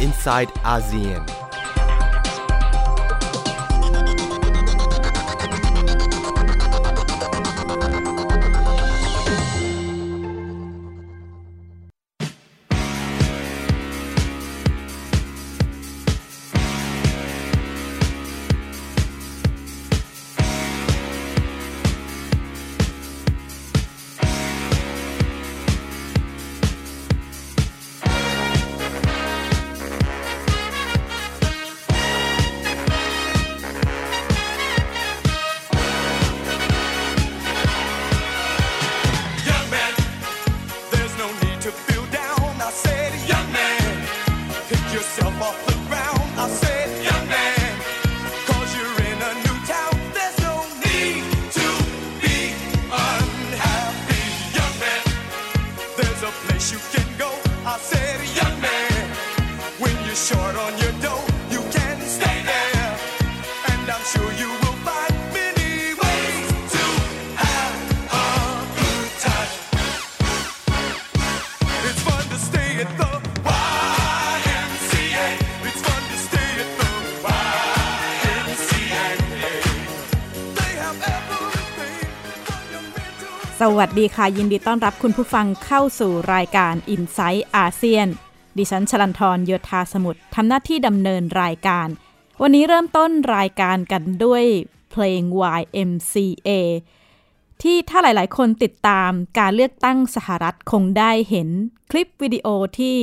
inside ASEAN. สวัสดีค่ะ ยินดีต้อนรับคุณผู้ฟังเข้าสู่รายการ i n s i ซต์อาเซียน ดิฉันชลันทรโยธาสมุทรทำหน้าที่ดำเนินรายการ วันนี้เริ่มต้นรายการกันด้วยเพลง YMCA ที่ถ้าหลายๆ คนติดตามการเลือกตั้งสหรัฐคงได้เห็นคลิปวิดีโอที่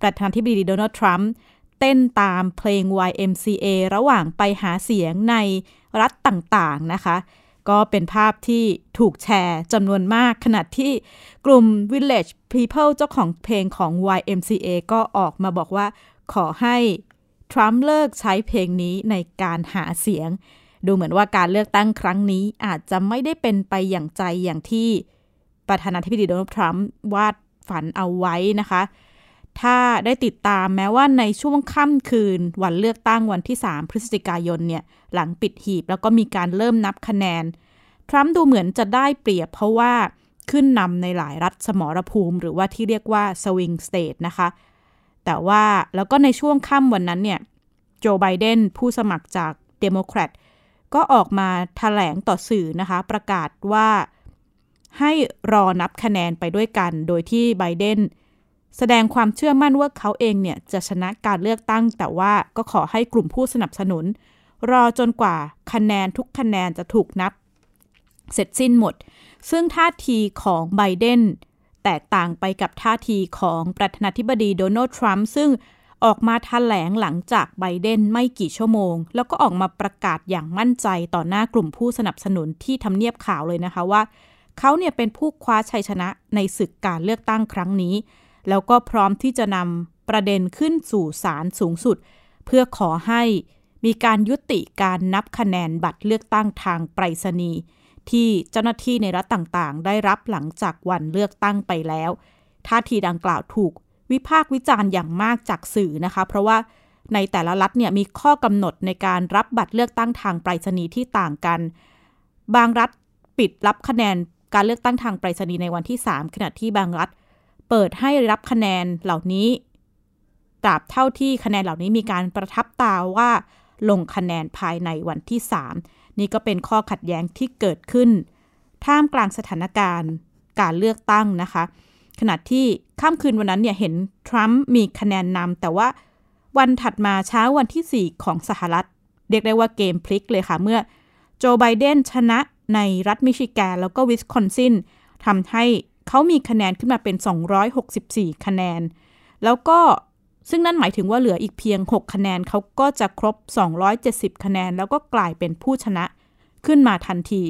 ประธานาธิบดีโดนัลด์ทรัมป์เต้นตามเพลง YMCA ระหว่างไปหาเสียงในรัฐต่างๆนะคะ ก็เป็นภาพที่ถูกแชร์จำนวนมากขณะที่กลุ่ม Village People เจ้าของเพลงของ YMCA ก็ออกมาบอกว่าขอให้ทรัมป์เลิกใช้เพลงนี้ในการหาเสียง ดูเหมือนว่าการเลือกตั้งครั้งนี้อาจจะไม่ได้เป็นไปอย่างใจอย่างที่ประธานาธิบดีโดนัลด์ทรัมป์วาดฝันเอาไว้นะคะ ถ้าได้ติดตามแม้ว่าในช่วงค่ำคืน วันเลือกตั้งวันที่ 3 พฤศจิกายนเนี่ยหลังปิดหีบแล้วก็มีการเริ่มนับคะแนน ทรัมป์ดูเหมือนจะได้เปรียบเพราะว่าขึ้นนำในหลายรัฐสมรภูมิ หรือว่าที่เรียกว่า swing state นะคะ แต่ว่าแล้วก็ในช่วงค่ำวันนั้นเนี่ยโจไบเดนผู้สมัครจากเดโมแครตก็ออกมาแถลงต่อสื่อนะคะ ประกาศว่าให้รอนับคะแนนไปด้วยกัน โดยที่ไบเดน แสดงความเชื่อมั่นว่าเขาเองเนี่ยจะชนะการเลือกตั้ง แต่ว่าก็ขอให้กลุ่มผู้สนับสนุน รอจนกว่าคะแนนทุกคะแนนจะถูกนับ เสร็จสิ้นหมด ซึ่งท่าทีของไบเดนแตกต่างไปกับท่าทีของประธานาธิบดีโดนัลด์ทรัมป์ซึ่งออกมาแถลงหลังจากไบเดนไม่กี่ชั่วโมง แล้วก็ออกมาประกาศอย่างมั่นใจต่อหน้ากลุ่มผู้สนับสนุนที่ทำเนียบข่าวเลยนะคะว่า เขาเนี่ยเป็นผู้คว้าชัยชนะในศึกการเลือกตั้งครั้งนี้ แล้วก็พร้อมที่จะนำประเด็นขึ้นสู่ศาลสูงสุด เพื่อขอให้มีการยุติการนับคะแนนบัตรเลือกตั้งทางไปรษณีย์ที่เจ้าหน้าที่ในรัฐต่างๆ ได้รับหลังจากวันเลือกตั้งไปแล้วท่าทีดังกล่าวถูกวิพากษ์วิจารณ์อย่างมากจากสื่อนะคะ เพราะว่าในแต่ละรัฐเนี่ยมีข้อกำหนดในการรับบัตรเลือกตั้งทางไปรษณีย์ที่ต่างกัน บางรัฐปิดรับคะแนนการเลือกตั้งทางไปรษณีย์ในวันที่ 3 ขณะที่บางรัฐ เปิดให้รับคะแนนเหล่านี้ ตราบเท่าที่คะแนนเหล่านี้มีการประทับตาว่าลงคะแนนภายในวันที่ 3 นี่ก็เป็นข้อขัดแย้งที่เกิดขึ้น ท่ามกลางสถานการณ์การเลือกตั้งนะคะ ขณะที่ค่ำคืนวันนั้นเนี่ยเห็นทรัมป์มีคะแนนนำแต่ว่าวันถัดมาเช้าวันที่ 4 ของสหรัฐ เรียกได้ว่าเกมพลิกเลยค่ะ เมื่อโจไบเดนชนะในรัฐมิชิแกนแล้วก็วิสคอนซินทำให้ เขามีคะแนนขึ้นมาเป็น 264 คะแนน แล้วก็ซึ่งนั่นหมายถึงว่าเหลืออีกเพียง 6 คะแนนเขาก็จะครบ 270 คะแนน แล้วก็กลายเป็นผู้ชนะขึ้นมาทันที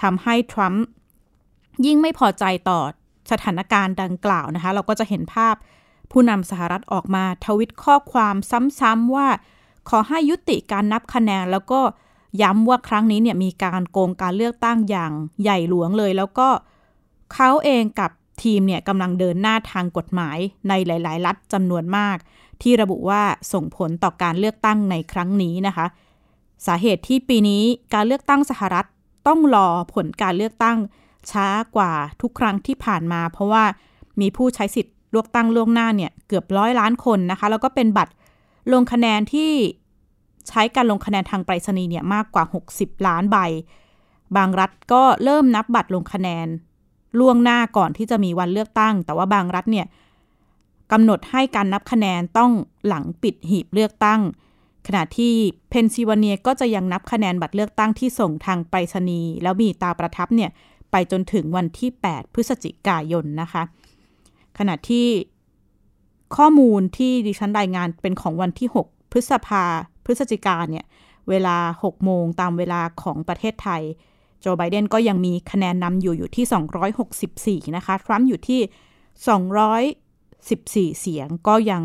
ทำให้ทรัมป์ยิ่งไม่พอใจต่อสถานการณ์ดังกล่าวนะคะ เราก็จะเห็นภาพผู้นำสหรัฐออกมาทวีตข้อความซ้ำๆว่า ขอให้ยุติการนับคะแนน แล้วก็ย้ำว่าครั้งนี้เนี่ยมีการโกงการเลือกตั้งอย่างใหญ่หลวงเลย แล้วก็ เขาเองกับทีมเนี่ยกำลังเดินหน้าทางกฎหมายในหลาย ๆ รัฐจำนวนมาก ที่ระบุว่าส่งผลต่อการเลือกตั้งในครั้งนี้นะคะ สาเหตุที่ปีนี้การเลือกตั้งสหรัฐต้องรอผลการเลือกตั้งช้ากว่าทุกครั้งที่ผ่านมา เพราะว่ามีผู้ใช้สิทธิ์เลือกตั้งล่วงหน้าเนี่ยเกือบร้อยล้านคนนะคะ แล้วก็เป็นบัตรลงคะแนนที่ใช้การลงคะแนนทางไปรษณีย์เนี่ยมากกว่า 60 ล้านใบ บางรัฐก็เริ่มนับบัตรลงคะแนน ล่วงหน้าก่อนที่จะมีวันเลือกตั้ง แต่ว่าบางรัฐเนี่ยกำหนดให้การนับคะแนนต้องหลังปิดหีบเลือกตั้ง ขณะที่เพนซิลเวเนียก็จะยังนับคะแนนบัตรเลือกตั้งที่ส่งทางไปรษณีย์แล้วมีตราประทับเนี่ยไปจนถึงวันที่ 8 พฤศจิกายนนะคะ ขณะที่ข้อมูลที่ดิฉันรายงานเป็นของวันที่ 6 พฤษภาพฤศจิกาเนี่ยเวลา 6 โมงตามเวลาของประเทศไทย โจไบเดนก็ยังมีคะแนนนำอยู่อยู่ที่ 264 นะคะ ทรัมป์อยู่ที่ 214 เสียงก็ยัง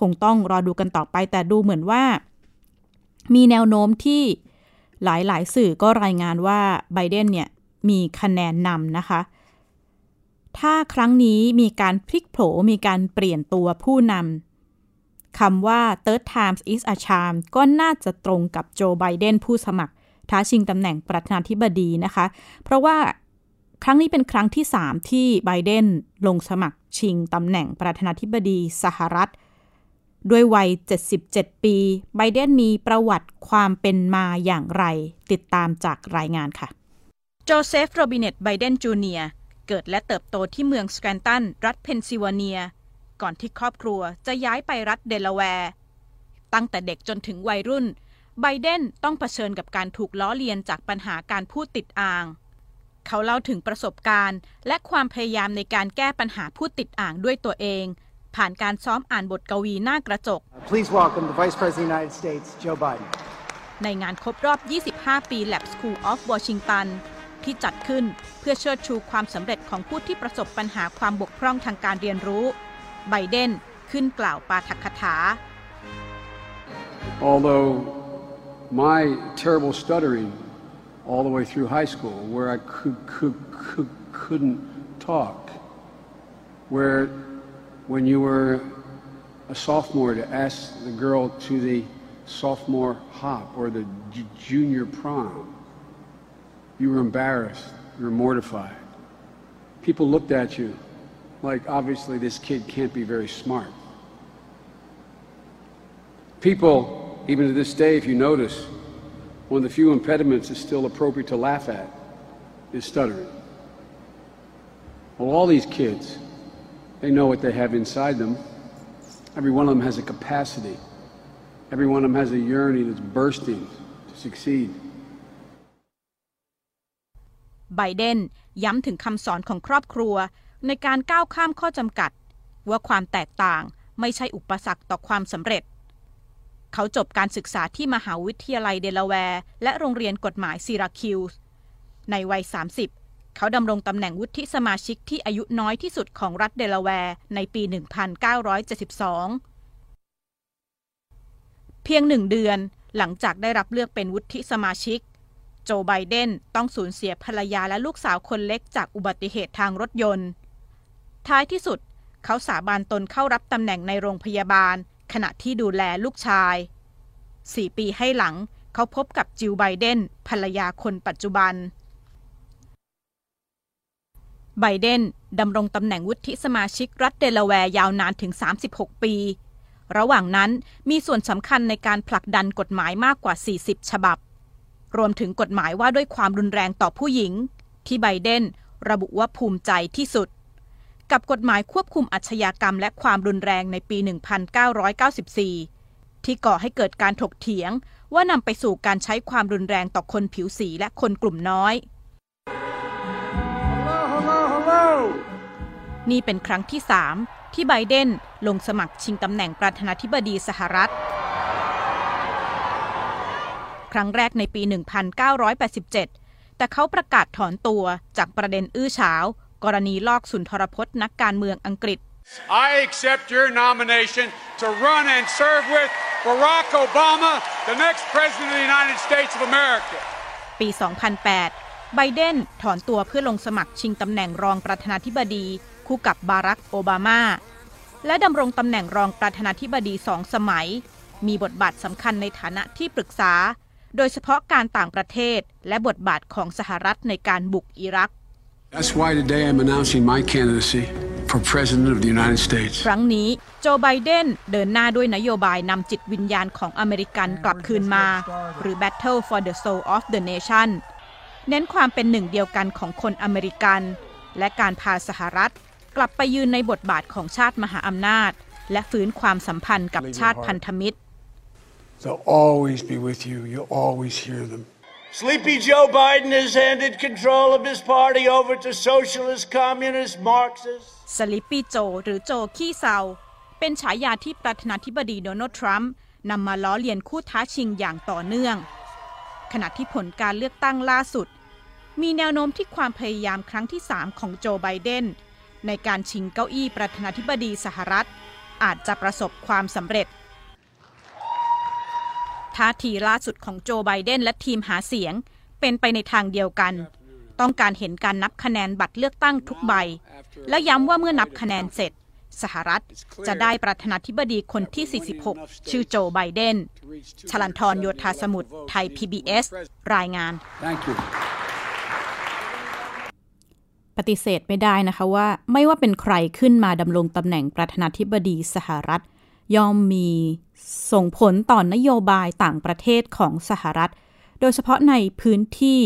คงต้องรอดูกันต่อไป แต่ดูเหมือนว่า มีแนวโน้มที่หลาย ๆ สื่อก็รายงานว่าไบเดนเนี่ยมีคะแนนนำนะคะ ถ้าครั้งนี้มีการพลิกโผมีการเปลี่ยนตัวผู้นำคำว่า third times is a charm ก็น่าจะตรงกับโจไบเดนผู้สมัคร ท้าชิงตำแหน่งประธานาธิบดีนะคะ เพราะว่าครั้งนี้เป็นครั้งที่ 3 ที่ไบเดนลงสมัครชิงตำแหน่งประธานาธิบดีสหรัฐ ด้วยวัย 77 ปี ไบเดนมีประวัติความเป็นมาอย่างไร ติดตามจากรายงานค่ะ โจเซฟโรบิเนตไบเดนจูเนียร์เกิดและเติบโตที่เมืองสแครนตัน รัฐเพนซิลเวเนีย ก่อนที่ครอบครัวจะย้ายไปรัฐเดลาแวร์ ตั้งแต่เด็กจนถึงวัยรุ่น ไบเดนต้องเผชิญกับการถูกล้อเลียนจากปัญหาการพูดติดอ่าง เขาเล่าถึงประสบการณ์ และความพยายามในการแก้ปัญหาพูดติดอ่างด้วยตัวเอง ผ่านการซ้อมอ่านบทกวีหน้ากระจก Please welcome the Vice President of the United States, Joe Biden. ในงานครบรอบ 25 ปี Lab School of Washington ที่จัดขึ้นเพื่อเชิดชูความสำเร็จของผู้ที่ประสบปัญหาความบกพร่องทางการเรียนรู้ ไบเดนขึ้นกล่าวปาฐกถา Although my terrible stuttering all the way through high school, where I could, could, could, couldn't talk, where when you were a sophomore to ask the girl to the sophomore hop or the junior prom, you were embarrassed, you were mortified. People looked at you like, obviously, this kid can't be very smart. People, even to this day, if you notice, one of the few impediments is still appropriate to laugh at is stuttering. Well, all these kids, they know what they have inside them. Every one of them has a capacity. Every one of them has a yearning that's bursting to succeed. ไบเดนย้ำถึงคำสอนของครอบครัว ในการก้าวข้ามข้อจำกัด ว่าความแตกต่างไม่ใช่อุปสรรคต่อความสำเร็จ เขาจบการศึกษาที่มหาวิทยาลัยเดลาแวร์ และโรงเรียนกฎหมายซีราคิวส์ในวัย 30 เขาดำรงตำแหน่งวุฒิสมาชิกที่อายุน้อยที่สุดของรัฐเดลาแวร์ในปี 1972 เพียงหนึ่งเดือนหลังจากได้รับเลือกเป็นวุฒิสมาชิก โจไบเดนต้องสูญเสียภรรยาและลูกสาวคนเล็กจากอุบัติเหตุทางรถยนต์ ท้ายที่สุด เขาสาบานตนเข้ารับตำแหน่งในโรงพยาบาล ขณะที่ดูแลลูกชายสี่ปีให้หลังเขาพบกับจิลไบเดนภรรยาคนปัจจุบัน ไบเดนดำรงตำแหน่งวุฒิสมาชิกรัฐเดลาแวร์ยาวนานถึง 36 ปี ระหว่างนั้นมีส่วนสำคัญในการผลักดันกฎหมายมากกว่า 40 ฉบับ รวมถึงกฎหมายว่าด้วยความรุนแรงต่อผู้หญิง ที่ไบเดนระบุว่าภูมิใจที่สุด กับกฎหมายควบคุมอาชญากรรมและความรุนแรงในปี 1994 ที่ก่อให้เกิดการถกเถียง ว่านำไปสู่การใช้ความรุนแรงต่อคนผิวสีและคนกลุ่มน้อย Hello, hello, hello. นี่เป็นครั้งที่ 3 ที่ไบเดนลงสมัครชิงตำแหน่งประธานาธิบดีสหรัฐ ครั้งแรกในปี 1987 แต่เขาประกาศถอนตัวจากประเด็นอื้อฉาว กรณีลอกสุนทรพจน์นักการเมืองอังกฤษ I accept your nomination to run and serve with Barack Obama, the next President of the United States of America. ปี 2008 ไบเดนถอนตัวเพื่อลงสมัครชิงตำแหน่งรองประธานาธิบดี คู่กับบารักโอบามา และดำรงตำแหน่งรองประธานาธิบดีสองสมัย มีบทบาทสำคัญในฐานะที่ปรึกษา โดยเฉพาะการต่างประเทศและบทบาทของสหรัฐในการบุกอิรัก That's why today I'm announcing my candidacy for President of the United States. ครั้งนี้โจไบเดนเดินหน้าด้วยนโยบายนำจิตวิญญาณของอเมริกันกลับคืนมา หรือ Battle for the Soul of the Nation เน้นความเป็นหนึ่งเดียวกันของคนอเมริกัน และการพาสหรัฐ กลับไปยืนในบทบาทของชาติมหาอำนาจ และฟื้นความสัมพันธ์กับชาติพันธมิตร They'll always be with you. You'll always hear them. Sleepy Joe Biden has handed control of his party over to socialist, communist, Marxist. สลิปปี้โจหรือโจขี้เซาเป็นฉายาที่ประธานาธิบดีโดนัลด์ทรัมป์นำมาล้อเลียนคู่ท้าชิงอย่างต่อเนื่อง ขณะที่ผลการเลือกตั้งล่าสุด มีแนวโน้มที่ความพยายามครั้งที่ 3 ของโจไบเดนในการชิงเก้าอี้ประธานาธิบดีสหรัฐ อาจจะประสบความสำเร็จ ท่าทีล่าสุดของโจไบเดนและทีมหาเสียง เป็นไปในทางเดียวกัน ต้องการเห็นการนับคะแนนบัตรเลือกตั้งทุกใบ และย้ำว่าเมื่อนับคะแนนเสร็จ สหรัฐจะได้ประธานาธิบดีคนที่ 46 ชื่อโจไบเดนชลันทรโยธาสมุทรไทย PBS รายงาน Thank you. ปฏิเสธไม่ได้นะคะว่าไม่ว่าเป็นใครขึ้นมาดำรงตำแหน่งประธานาธิบดีสหรัฐ ย่อมมีส่งผลต่อนโยบายต่างประเทศของสหรัฐ โดยเฉพาะในพื้นที่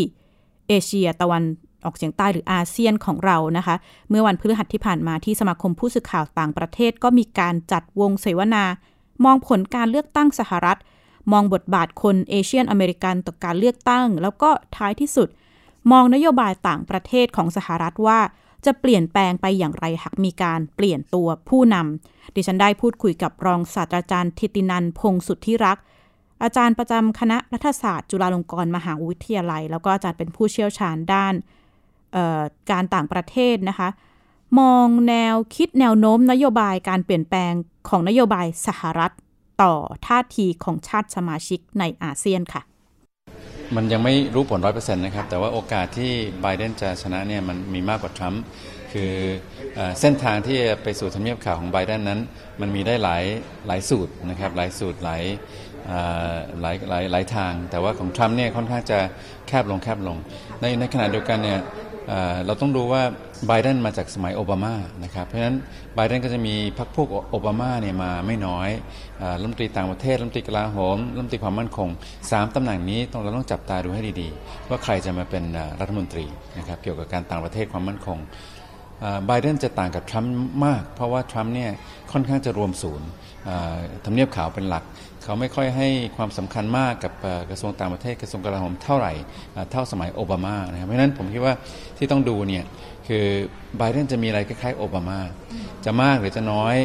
เอเชียตะวันออกเฉียงใต้หรืออาเซียนของเรานะคะ เมื่อวันพฤหัสที่ผ่านมาที่สมาคมผู้สื่อข่าวต่างประเทศก็มีการจัดวงเสวนา มองผลการเลือกตั้งสหรัฐ มองบทบาทคนเอเชียนอเมริกันต่อการเลือกตั้ง แล้วก็ท้ายที่สุด มองนโยบายต่างประเทศของสหรัฐว่า จะเปลี่ยนแปลงไปอย่างไรหากมีการเปลี่ยนตัวผู้นำดิฉันได้พูดคุยกับรองศาสตราจารย์ทิตินันพงสุทธิรัก อาจารย์ประจำคณะรัฐศาสตร์จุฬาลงกรณ์มหาวิทยาลัย แล้วก็อาจารย์เป็นผู้เชี่ยวชาญด้านการต่างประเทศนะคะ มองแนวคิดแนวโน้มนโยบายการเปลี่ยนแปลงของนโยบายสหรัฐต่อท่าทีของชาติสมาชิกในอาเซียนค่ะ มันยังไม่รู้ผลร้อยเปอร์เซ็นต์นะครับ แต่ว่าโอกาสที่ไบเดนจะชนะเนี่ยมันมีมากกว่าทรัมป์คือเอเส้นทางที่จะไปสู่ทำเนียบข่าวของไบเดนนั้น มันมีได้หลายหลายสูตรนะครับหลายสูตรหลายหลายหลายหลายทาง แต่ว่าของทรัมป์เนี่ยค่อนข้างจะแคบลงแคบลง ในในขณะเดียวกันเนี่ย เราต้องดูว่าไบเดนมาจากสมัยโอบามานะครับเพราะฉะนั้นไบเดนก็จะมีพรรคพวกโอบามาเนี่ยมาไม่น้อยรัฐมนตรีต่างประเทศรัฐมนตรีกลาโหมรัฐมนตรีความมั่นคงสามตำแหน่งนี้ต้องเราต้องจับตาดูให้ดีๆ ว่าใครจะมาเป็นรัฐมนตรีนะครับเกี่ยวกับการต่างประเทศความมั่นคงไบเดนจะต่างกับทรัมป์มาก เพราะว่าทรัมป์เนี่ยค่อนข้างจะรวมศูนย์ทำเนียบขาวเป็นหลัก เขาไม่ค่อยให้ความสำคัญมากกับกระทรวงต่างประเทศกระทรวงกลาโหมเท่าไหร่เท่าสมัยโอบามานะครับเพราะฉะนั้นผมคิดว่าที่ต้องดูเนี่ยคือไบเดนจะมีอะไรคล้ายๆโอบามา จะมากหรือจะน้อย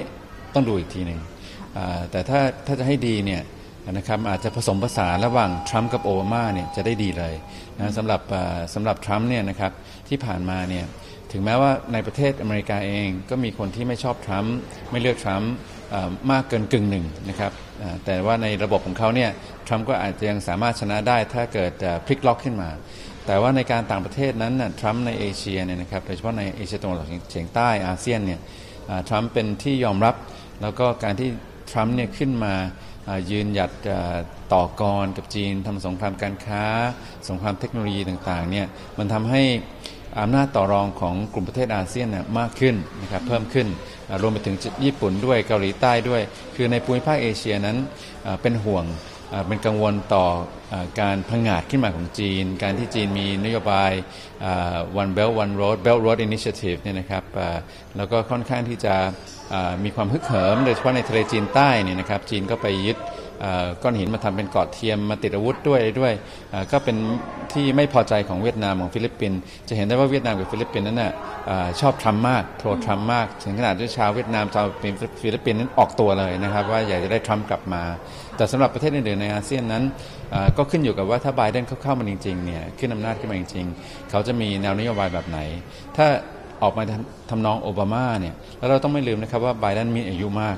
ต้องดูอีกทีหนึ่งแต่ถ้าถ้าจะให้ดีเนี่ยนะครับอาจจะผสมผสานระหว่างทรัมป์กับโอบามาเนี่ยจะได้ดีเลยนะสำหรับสำหรับทรัมป์เนี่ยนะครับที่ผ่านมาเนี่ยถึงแม้ว่าในประเทศอเมริกาเองก็มีคนที่ไม่ชอบทรัมป์ไม่เลือกทรัมป์มากเกินกึ่งหนึ่งนะครับ แต่ว่าในระบบของเขาเนี่ยทรัมป์ก็อาจจะยังสามารถชนะได้ถ้าเกิดพลิกล็อกขึ้นมา แต่ว่าในการต่างประเทศนั้นทรัมป์ในเอเชียเนี่ยนะครับโดยเฉพาะในเอเชียตะวันออกเฉียงใต้อาเซียนเนี่ยทรัมป์เป็นที่ยอมรับ แล้วก็การที่ทรัมป์เนี่ยขึ้นมายืนหยัดต่อกรกับจีนทำสงครามการค้า สงครามเทคโนโลยีต่างๆเนี่ยมันทำให้อำนาจต่อรองของกลุ่มประเทศอาเซียนน่ะมากขึ้นนะครับเพิ่มขึ้น รวมไปถึงญี่ปุ่นด้วยเกาหลีใต้ด้วย คือในภูมิภาคเอเชียนั้นเป็นห่วงเป็นกังวลต่อการพังงาดขึ้นมาของจีน การที่จีนมีนโยบาย one belt one road belt road initiative เนี่ยนะครับแล้วก็ค่อนข้างที่จะมีความฮึกเหิม โดยเฉพาะในทะเลจีนใต้เนี่ยนะครับจีนก็ไปยึด ก้อนหินมาทำเป็นเกาะเทียมมาติดอาวุธด้วยด้วยก็เป็นที่ไม่พอใจของเวียดนามของฟิลิปปินส์จะเห็นได้ว่าเวียดนามกับฟิลิปปินส์นั้นน่ะชอบทรัมป์มาก pro ทรัมป์มากถึงขนาดที่ชาวเวียดนามชาวฟิลิปปินส์นั้นออกตัวเลยนะครับว่าอยากจะได้ทรัมป์กลับมา แต่สำหรับประเทศอื่นๆในอาเซียนนั้นก็ขึ้นอยู่กับว่าถ้าไบเดนเขาเข้ามาจริงๆเนี่ยขึ้นอำนาจขึ้นมาจริงๆ เขาจะมีแนวนโยบายแบบไหน ถ้า ออกมาทำทำนองโอบามาเนี่ยแล้วเราต้องไม่ลืมนะครับว่าไบเดนมีอายุมาก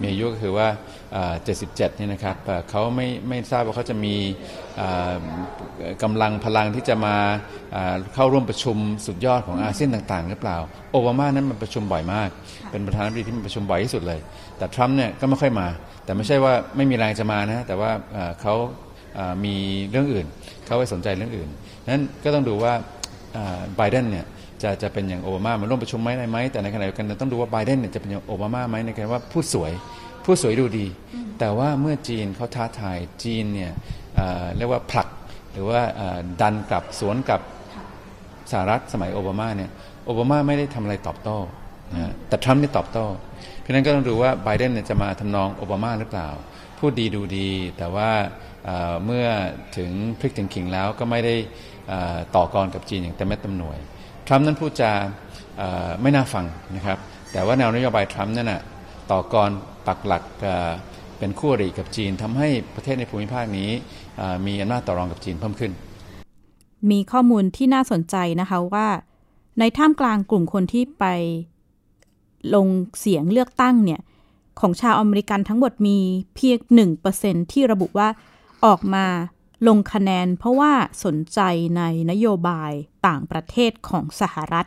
มีอายุก็คือว่าอ่า77เนี่ยนะครับอ่าเขาไม่ไม่ทราบว่าเขาจะมีอ่ากำลังพลังที่จะมาอ่าเข้าร่วมประชุมสุดยอดของอาเซียนต่างๆ หรือเปล่า โอบามานั้นมันประชุมบ่อยมาก เป็นประธานาธิบดีที่มันประชุมบ่อยที่สุดเลย แต่ทรัมป์เนี่ยก็ไม่ค่อยมา แต่ไม่ใช่ว่าไม่มีแรงจะมานะแต่ว่าอ่าเขาอ่ามีเรื่องอื่น เขาไปสนใจเรื่องอื่นนั้นก็ต้องดูว่าไบเดนเนี่ย จะจะเป็นอย่างโอบามามาร่วมประชุมไหมอะไรไหมแต่ในขณะเดียวกันเราต้องดูว่าไบเดนเนี่ยจะเป็นอย่างโอบามาไหมในการว่าพูดสวยพูดสวยดูดี แต่ว่าเมื่อจีนเขาท้าทายจีนเนี่ยเเรียกว่าผลักหรือว่าดันกลับสวนกับสหรัฐสมัยโอบามาเนี่ยโอบามาไม่ได้ทำอะไรตอบโต้นะแต่ทรัมป์นี่ตอบโต้เพราะนั้นก็ต้องดูว่าไบเดนเนี่ยจะมาทำนองโอบามาหรือเปล่า พูดดีดูดี แต่ว่าเมื่อถึงพลิกถึงขิงแล้วก็ไม่ได้เอ่อต่อกรกับจีนอย่างเต็มเม็ดเต็มหน่วย ทรัมป์นั้นพูดจาไม่น่าฟังนะครับ แต่ว่าแนวนโยบายทรัมป์นั่นนะต่อกรปักหลักเป็นคู่อริกับจีนทำให้ประเทศในภูมิภาคนี้มีอำนาจต่อรองกับจีนเพิ่มขึ้น มีข้อมูลที่น่าสนใจนะคะว่า ในท่ามกลางกลุ่มคนที่ไปลงเสียงเลือกตั้งเนี่ยของชาวอเมริกันทั้งหมดมีเพียง1%ที่ระบุว่าออกมา ลงคะแนนเพราะว่าสนใจในนโยบายต่างประเทศของสหรัฐ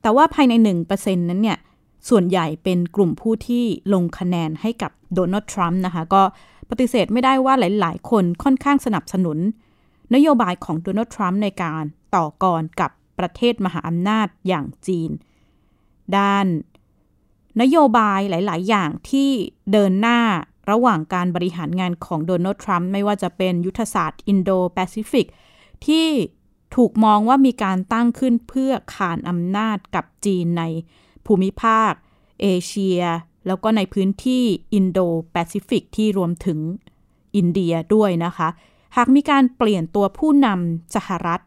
แต่ว่าภายใน 1%นั้นเนี่ย ส่วนใหญ่เป็นกลุ่มผู้ที่ลงคะแนนให้กับโดนัลด์ทรัมป์นะคะ ก็ปฏิเสธไม่ได้ว่าหลาย ๆ คนค่อนข้างสนับสนุน นโยบายของโดนัลด์ทรัมป์ในการต่อกรกับประเทศมหาอำนาจอย่างจีน ด้านนโยบายหลาย ๆ อย่างที่เดินหน้า ระหว่างการบริหารงานของโดนัลด์ทรัมป์ไม่ว่าจะเป็นยุทธศาสตร์อินโดแปซิฟิกที่ถูกมองว่ามีการตั้งขึ้นเพื่อคานอำนาจกับจีนในภูมิภาค เอเชีย แล้วก็ในพื้นที่อินโดแปซิฟิกที่รวมถึงอินเดียด้วยนะคะ หากมีการเปลี่ยนตัวผู้นำสหรัฐ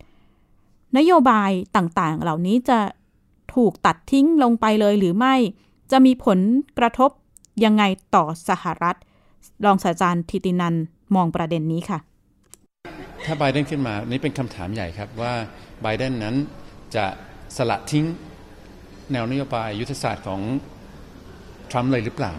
นโยบายต่างๆ เหล่านี้จะถูกตัดทิ้งลงไปเลยหรือไม่ จะมีผลกระทบยังไงต่อสหรัฐ รองศาสตราจารย์ทิตินันมองประเด็นนี้ค่ะ ถ้าไบเดนขึ้นมานี่เป็นคำถามใหญ่ครับว่าไบเดนนั้นจะสละทิ้งแนวนโยบายยุทธศาสตร์ของทรัมป์เลยหรือเปล่า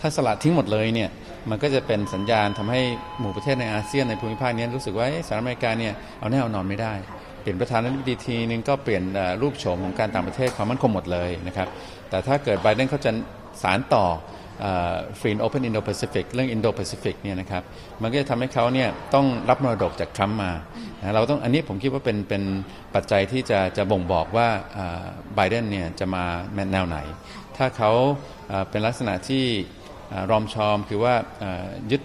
ถ้าสละทิ้งหมดเลยเนี่ยมันก็จะเป็นสัญญาณทำให้หมู่ประเทศในอาเซียนในภูมิภาคนี้รู้สึกว่าสหรัฐอเมริกาเนี่ยเอาแน่เอานอนไม่ได้ เปลี่ยนประธานาธิบดีทีนึงก็เปลี่ยนรูปโฉมของการต่างประเทศความมั่นคงหมดเลยนะครับแต่ถ้าเกิดไบเดนเขาจะสานต่อ Free and Open Indo-Pacific เรื่องอินโดแปซิฟิกเนี่ยนะครับมันก็จะทำให้เขาเนี่ยต้องรับมรดกจากทรัมป์มานะเราต้องอันนี้ผมคิดว่าเป็นเป็นปัจจัยที่จะจะบ่งบอกว่าไบเดนเนี่ยจะมาแนวไหน ถ้าเขาเป็นลักษณะที่รอมชอมคือว่ายึด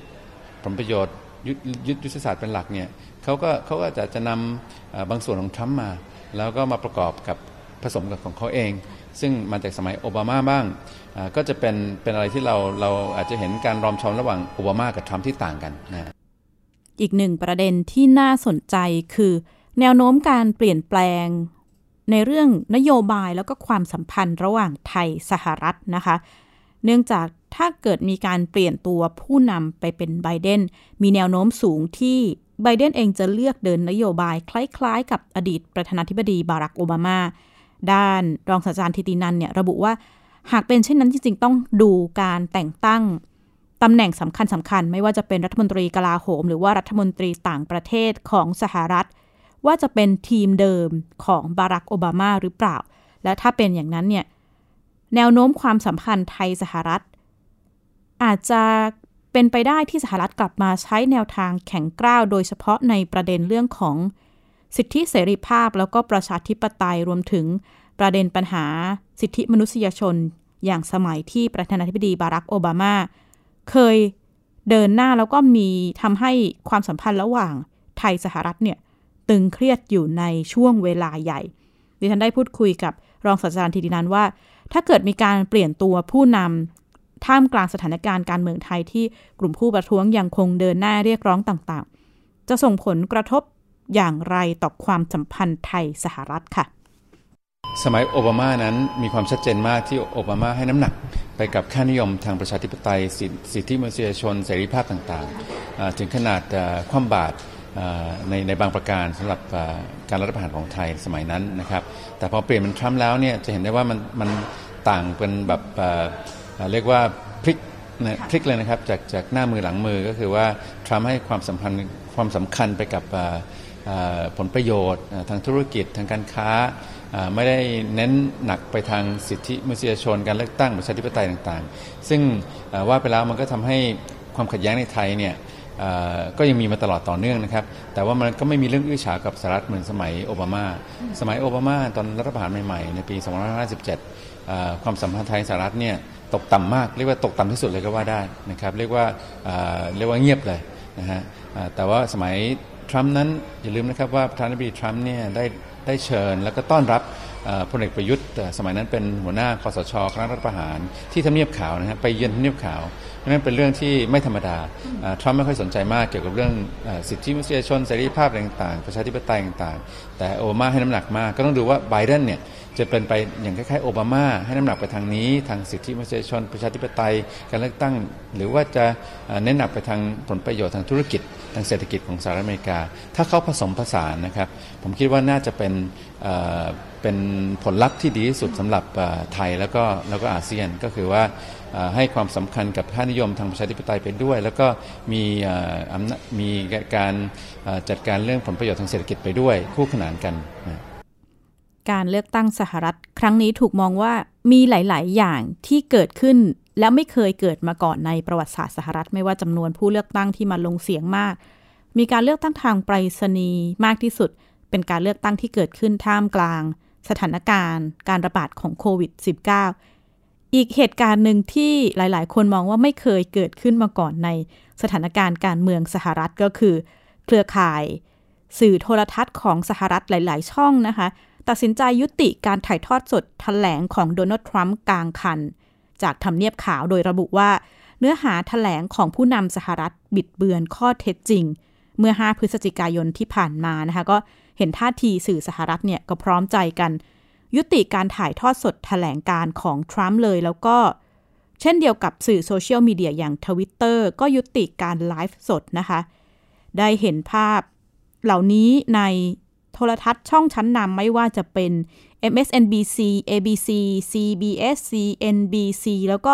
ผลประโยชน์ยึดยุทธศาสตร์เป็นหลักเนี่ยเขาก็เขาก็จะจะนำบางส่วนของทรัมป์มา แล้วก็มาประกอบกับผสมกับของเขาเอง ซึ่งมาจากสมัยโอบามาบ้าง ก็จะเป็นเป็นอะไรที่เราเราอาจจะเห็นการรอมชอมระหว่างโอบามากับทรัมป์ที่ต่างกันนะอีกหนึ่งประเด็นที่น่าสนใจคือ แนวโน้มการเปลี่ยนแปลง ในเรื่องนโยบายแล้วก็ความสัมพันธ์ระหว่างไทยสหรัฐนะคะ เนื่องจากถ้าเกิดมีการเปลี่ยนตัวผู้นำไปเป็นไบเดนมีแนวโน้มสูงที่ไบเดนเองจะเลือกเดินนโยบายคล้ายๆ กับอดีตประธานาธิบดีบารักโอบามา ด้านรองศาสตราจารย์ทิตินันเนี่ยระบุว่าหากเป็นเช่นนั้นจริงๆ ต้องดูการแต่งตั้งตำแหน่งสำคัญสำคัญ ไม่ว่าจะเป็นรัฐมนตรีกลาโหม หรือว่ารัฐมนตรีต่างประเทศของสหรัฐ ว่าจะเป็นทีมเดิมของบารักโอบามาหรือเปล่า และถ้าเป็นอย่างนั้นเนี่ยแนวโน้มความสัมพันธ์ไทยสหรัฐ อาจจะเป็นไปได้ที่สหรัฐกลับมาใช้แนวทางแข็งกร้าว โดยเฉพาะในประเด็นเรื่องของ สิทธิเสรีภาพแล้วก็ประชาธิปไตยรวมถึงประเด็นปัญหาสิทธิมนุษยชน อย่างสมัยที่ประธานาธิบดีบารักโอบามา เคยเดินหน้าแล้วก็มีทำให้ความสัมพันธ์ระหว่างไทยสหรัฐเนี่ยตึงเครียดอยู่ในช่วงเวลาใหญ่ ดิฉันได้พูดคุยกับรองศาสตราจารย์ธีตินันว่า ถ้าเกิดมีการเปลี่ยนตัวผู้นำท่ามกลางสถานการณ์การเมืองไทยที่กลุ่มผู้ประท้วงยังคงเดินหน้าเรียกร้องต่างๆ จะส่งผลกระทบ อย่างไรต่อความสัมพันธ์ไทยสหรัฐค่ะ สมัยโอบามานั้นมีความชัดเจนมากที่โอบามาให้น้ำหนัก ไปกับค่านิยมทางประชาธิปไตยสิทธิสิทธิมนุษยชนเสรีภาพต่างๆ ถึงขนาดคว่ำบาตรในในบางประการสำหรับการรัฐประหารของไทยสมัยนั้นนะครับ แต่พอเปลี่ยนเป็นทรัมป์แล้วเนี่ยจะเห็นได้ว่ามันมันต่างเป็นแบบเรียกว่าพลิกนะพลิกเลยนะครับจากจากหน้ามือหลังมือก็คือว่าทรัมป์ให้ความสัมพันธ์ความสำคัญไปกับ ผลประโยชน์ทางธุรกิจทางการค้า ไม่ได้เน้นหนักไปทางสิทธิมนุษยชน การเลือกตั้งประชาธิปไตยต่างๆ ซึ่งว่าไปแล้วมันก็ทำให้ความขัดแย้งในไทยเนี่ยก็ยังมีมาตลอดต่อเนื่องนะครับ แต่ว่ามันก็ไม่มีเรื่องอื้อฉาวกับสหรัฐเหมือนสมัยโอบามา สมัยโอบามาตอนรัฐประหารใหม่ๆ ในปี 2557 ความสัมพันธ์ไทยสหรัฐเนี่ยตกต่ำมาก เรียกว่าตกต่ำที่สุดเลยก็ว่าได้นะครับ เรียกว่าเรียกว่าเงียบเลยนะฮะแต่ว่าสมัย ทรัมป์นั้นอย่าลืมนะครับว่าประธานาธิบดีทรัมป์เนี่ยได้ได้เชิญ แล้วก็ต้อนรับพลเอกประยุทธ์สมัยนั้นเป็นหัวหน้าคอสชคณะรัฐประหาร ที่ทำเนียบขาวนะฮะไปเยือนทำเนียบขาวนั่นเป็นเรื่องที่ไม่ธรรมดาทรัมป์ไม่ค่อยสนใจมากเกี่ยวกับเรื่องอสิทธิมนุษยชนเสรีภาพต่างๆ ประชาธิปไตยต่างๆ แต่โอบามาให้น้ำหนักมากก็ต้องดูว่าไบเดนเนี่ย จะเป็นไปอย่างคล้ายๆโอบามาให้น้ำหนักไปทางนี้ ทางสิทธิมนุษยชนประชาธิปไตย การเลือกตั้ง หรือว่าจะเน้นหนักไปทางผลประโยชน์ทางธุรกิจ ทางเศรษฐกิจของสหรัฐอเมริกา ถ้าเขาผสมผสานนะครับ ผมคิดว่าน่าจะเป็นเป็นผลลัพธ์ที่ดีที่สุดสำหรับไทยแล้วก็แล้วก็อาเซียนก็คือว่าให้ความสำคัญกับค่านิยมทางประชาธิปไตยไปด้วย แล้วก็มีอำนาจมีการจัดการเรื่องผลประโยชน์ทางเศรษฐกิจไปด้วยคู่ขนานกันนะ การเลือกตั้งสหรัฐ ครั้งนี้ถูกมองว่ามีหลาย ๆ อย่างที่เกิดขึ้น แล้วไม่เคยเกิดมาก่อนในประวัติศาสตร์สหรัฐ ไม่ว่าจำนวนผู้เลือกตั้งที่มาลงเสียงมาก มีการเลือกตั้งทางไปรษณีย์มากที่สุด เป็นการเลือกตั้งที่เกิดขึ้นท่ามกลาง สถานการณ์ การระบาดของโควิด -19 อีกเหตุการณ์หนึ่งที่หลาย ๆ คนมองว่าไม่เคยเกิดขึ้นมาก่อนในสถานการณ์การเมืองสหรัฐก็คือ เครือข่ายสื่อโทรทัศน์ของสหรัฐหลาย ๆ ช่องนะคะ ตัดสินใจยุติการถ่ายทอดสดแถลงของโดนัลด์ทรัมป์กลางคัน จากทำเนียบขาวโดยระบุว่า เนื้อหาแถลงของผู้นำสหรัฐบิดเบือนข้อเท็จจริง เมื่อ 5 พฤศจิกายนที่ผ่านมานะคะก็เห็นท่าทีสื่อสหรัฐเนี่ยก็พร้อมใจกัน ยุติการถ่ายทอดสดแถลงการของทรัมป์เลยแล้วก็ เช่นเดียวกับสื่อโซเชียลมีเดียอย่างทวิตเตอร์ก็ยุติการไลฟ์สดนะคะได้เห็นภาพเหล่านี้ใน โทรทัศน์ช่องชั้นนำไม่ว่าจะเป็น MSNBC ABC CBS CNBC แล้วก็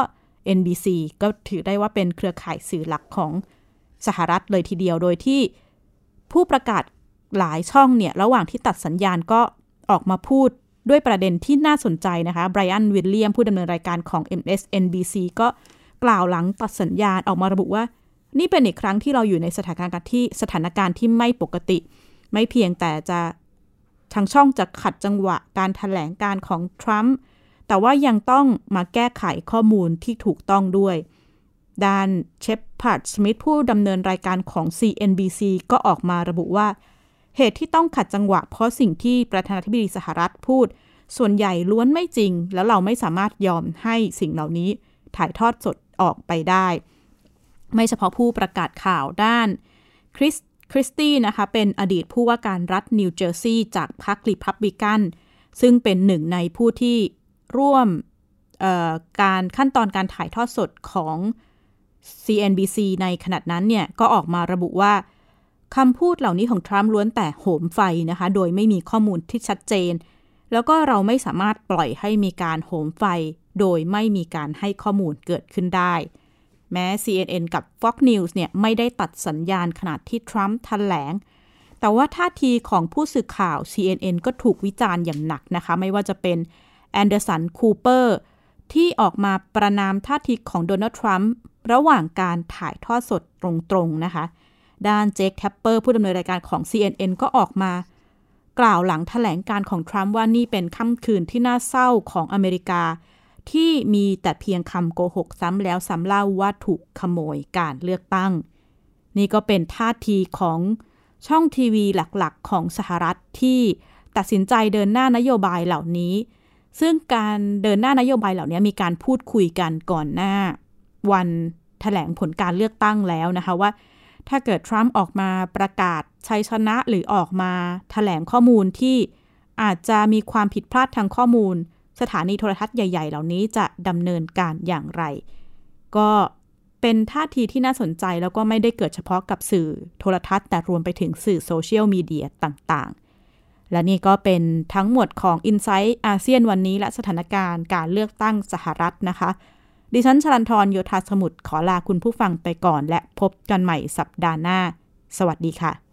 NBC ก็ถือได้ว่าเป็นเครือข่ายสื่อหลักของสหรัฐเลยทีเดียว โดยที่ผู้ประกาศหลายช่องเนี่ย ระหว่างที่ตัดสัญญาณก็ออกมาพูดด้วยประเด็นที่น่าสนใจนะคะไบรอันวิลเลียมผู้ดำเนินรายการของ MSNBC ก็กล่าวหลังตัดสัญญาณออกมาระบุว่า นี่เป็นอีกครั้งที่เราอยู่ในสถานการณ์ที่สถานการณ์ที่ไม่ปกติ ไม่เพียงแต่จะทางช่องจะขัดจังหวะการแถลงการณ์ของทรัมป์แต่ว่ายังต้องมาแก้ไขข้อมูลที่ถูกต้องด้วย ด้านเชฟพาร์ดสมิธผู้ดำเนินรายการของ CNBC ก็ออกมาระบุว่า เหตุที่ต้องขัดจังหวะ เพราะสิ่งที่ประธานาธิบดีสหรัฐพูด ส่วนใหญ่ล้วนไม่จริง แล้วเราไม่สามารถยอมให้สิ่งเหล่านี้ถ่ายทอดสดออกไปได้ ไม่เฉพาะผู้ประกาศข่าวด้านคริส คริสตี้นะคะเป็นอดีตผู้ว่าการรัฐนิวเจอร์ซีย์จากพรรครีพับลิกันซึ่งเป็นหนึ่งในผู้ที่ร่วมการขั้นตอนการถ่ายทอดสดของ CNBC ในขณะนั้นเนี่ย ก็ออกมาระบุว่าคำพูดเหล่านี้ของทรัมป์ล้วนแต่โหมไฟนะคะ โดยไม่มีข้อมูลที่ชัดเจน แล้วก็เราไม่สามารถปล่อยให้มีการโหมไฟ โดยไม่มีการให้ข้อมูลเกิดขึ้นได้ แม้ CNN กับ Fox News เนี่ยไม่ได้ตัดสัญญาณขนาดที่ทรัมป์แถลง แต่ว่าท่าทีของผู้สื่อข่าว CNN ก็ถูกวิจารณ์อย่างหนักนะคะ ไม่ว่าจะเป็นแอนเดอร์สันคูเปอร์ที่ออกมาประนามท่าทีของโดนัลด์ทรัมป์ระหว่างการถ่ายทอดสดตรงๆนะคะ ด้านเจคแทปเปอร์ผู้ดำเนินรายการของ CNN ก็ออกมากล่าวหลังแถลงการณ์ของทรัมป์ว่านี่เป็นค่ำคืนที่น่าเศร้าของอเมริกา ที่มีแต่เพียงคำโกหกซ้ำแล้วซ้ำเล่าว่าถูกขโมยการเลือกตั้ง นี่ก็เป็นท่าทีของช่องทีวีหลักๆ ของสหรัฐที่ตัดสินใจเดินหน้านโยบายเหล่านี้ ซึ่งการเดินหน้านโยบายเหล่านี้มีการพูดคุยกันก่อนหน้า วันแถลงผลการเลือกตั้งแล้วนะคะว่า ถ้าเกิดทรัมป์ออกมาประกาศชัยชนะหรือออกมาแถลงข้อมูลที่อาจจะมีความผิดพลาดทางข้อมูล สถานีโทรทัศน์ใหญ่ ๆ เหล่านี้จะดำเนินการอย่างไร ก็เป็นท่าทีที่น่าสนใจแล้วก็ไม่ได้เกิดเฉพาะกับสื่อโทรทัศน์ แต่รวมไปถึงสื่อโซเชียลมีเดียต่างๆ และนี่ก็เป็นทั้งหมดของ i n s i ซต์อาเซียนวันนี้และสถานการณ์การเลือกตั้งสหรัฐนะคะ ดิฉันชลันทรโยธาสมุทรขอลาคุณผู้ฟังไปก่อน และพบกันใหม่สัปดาห์หน้า สวัสดีค่ะ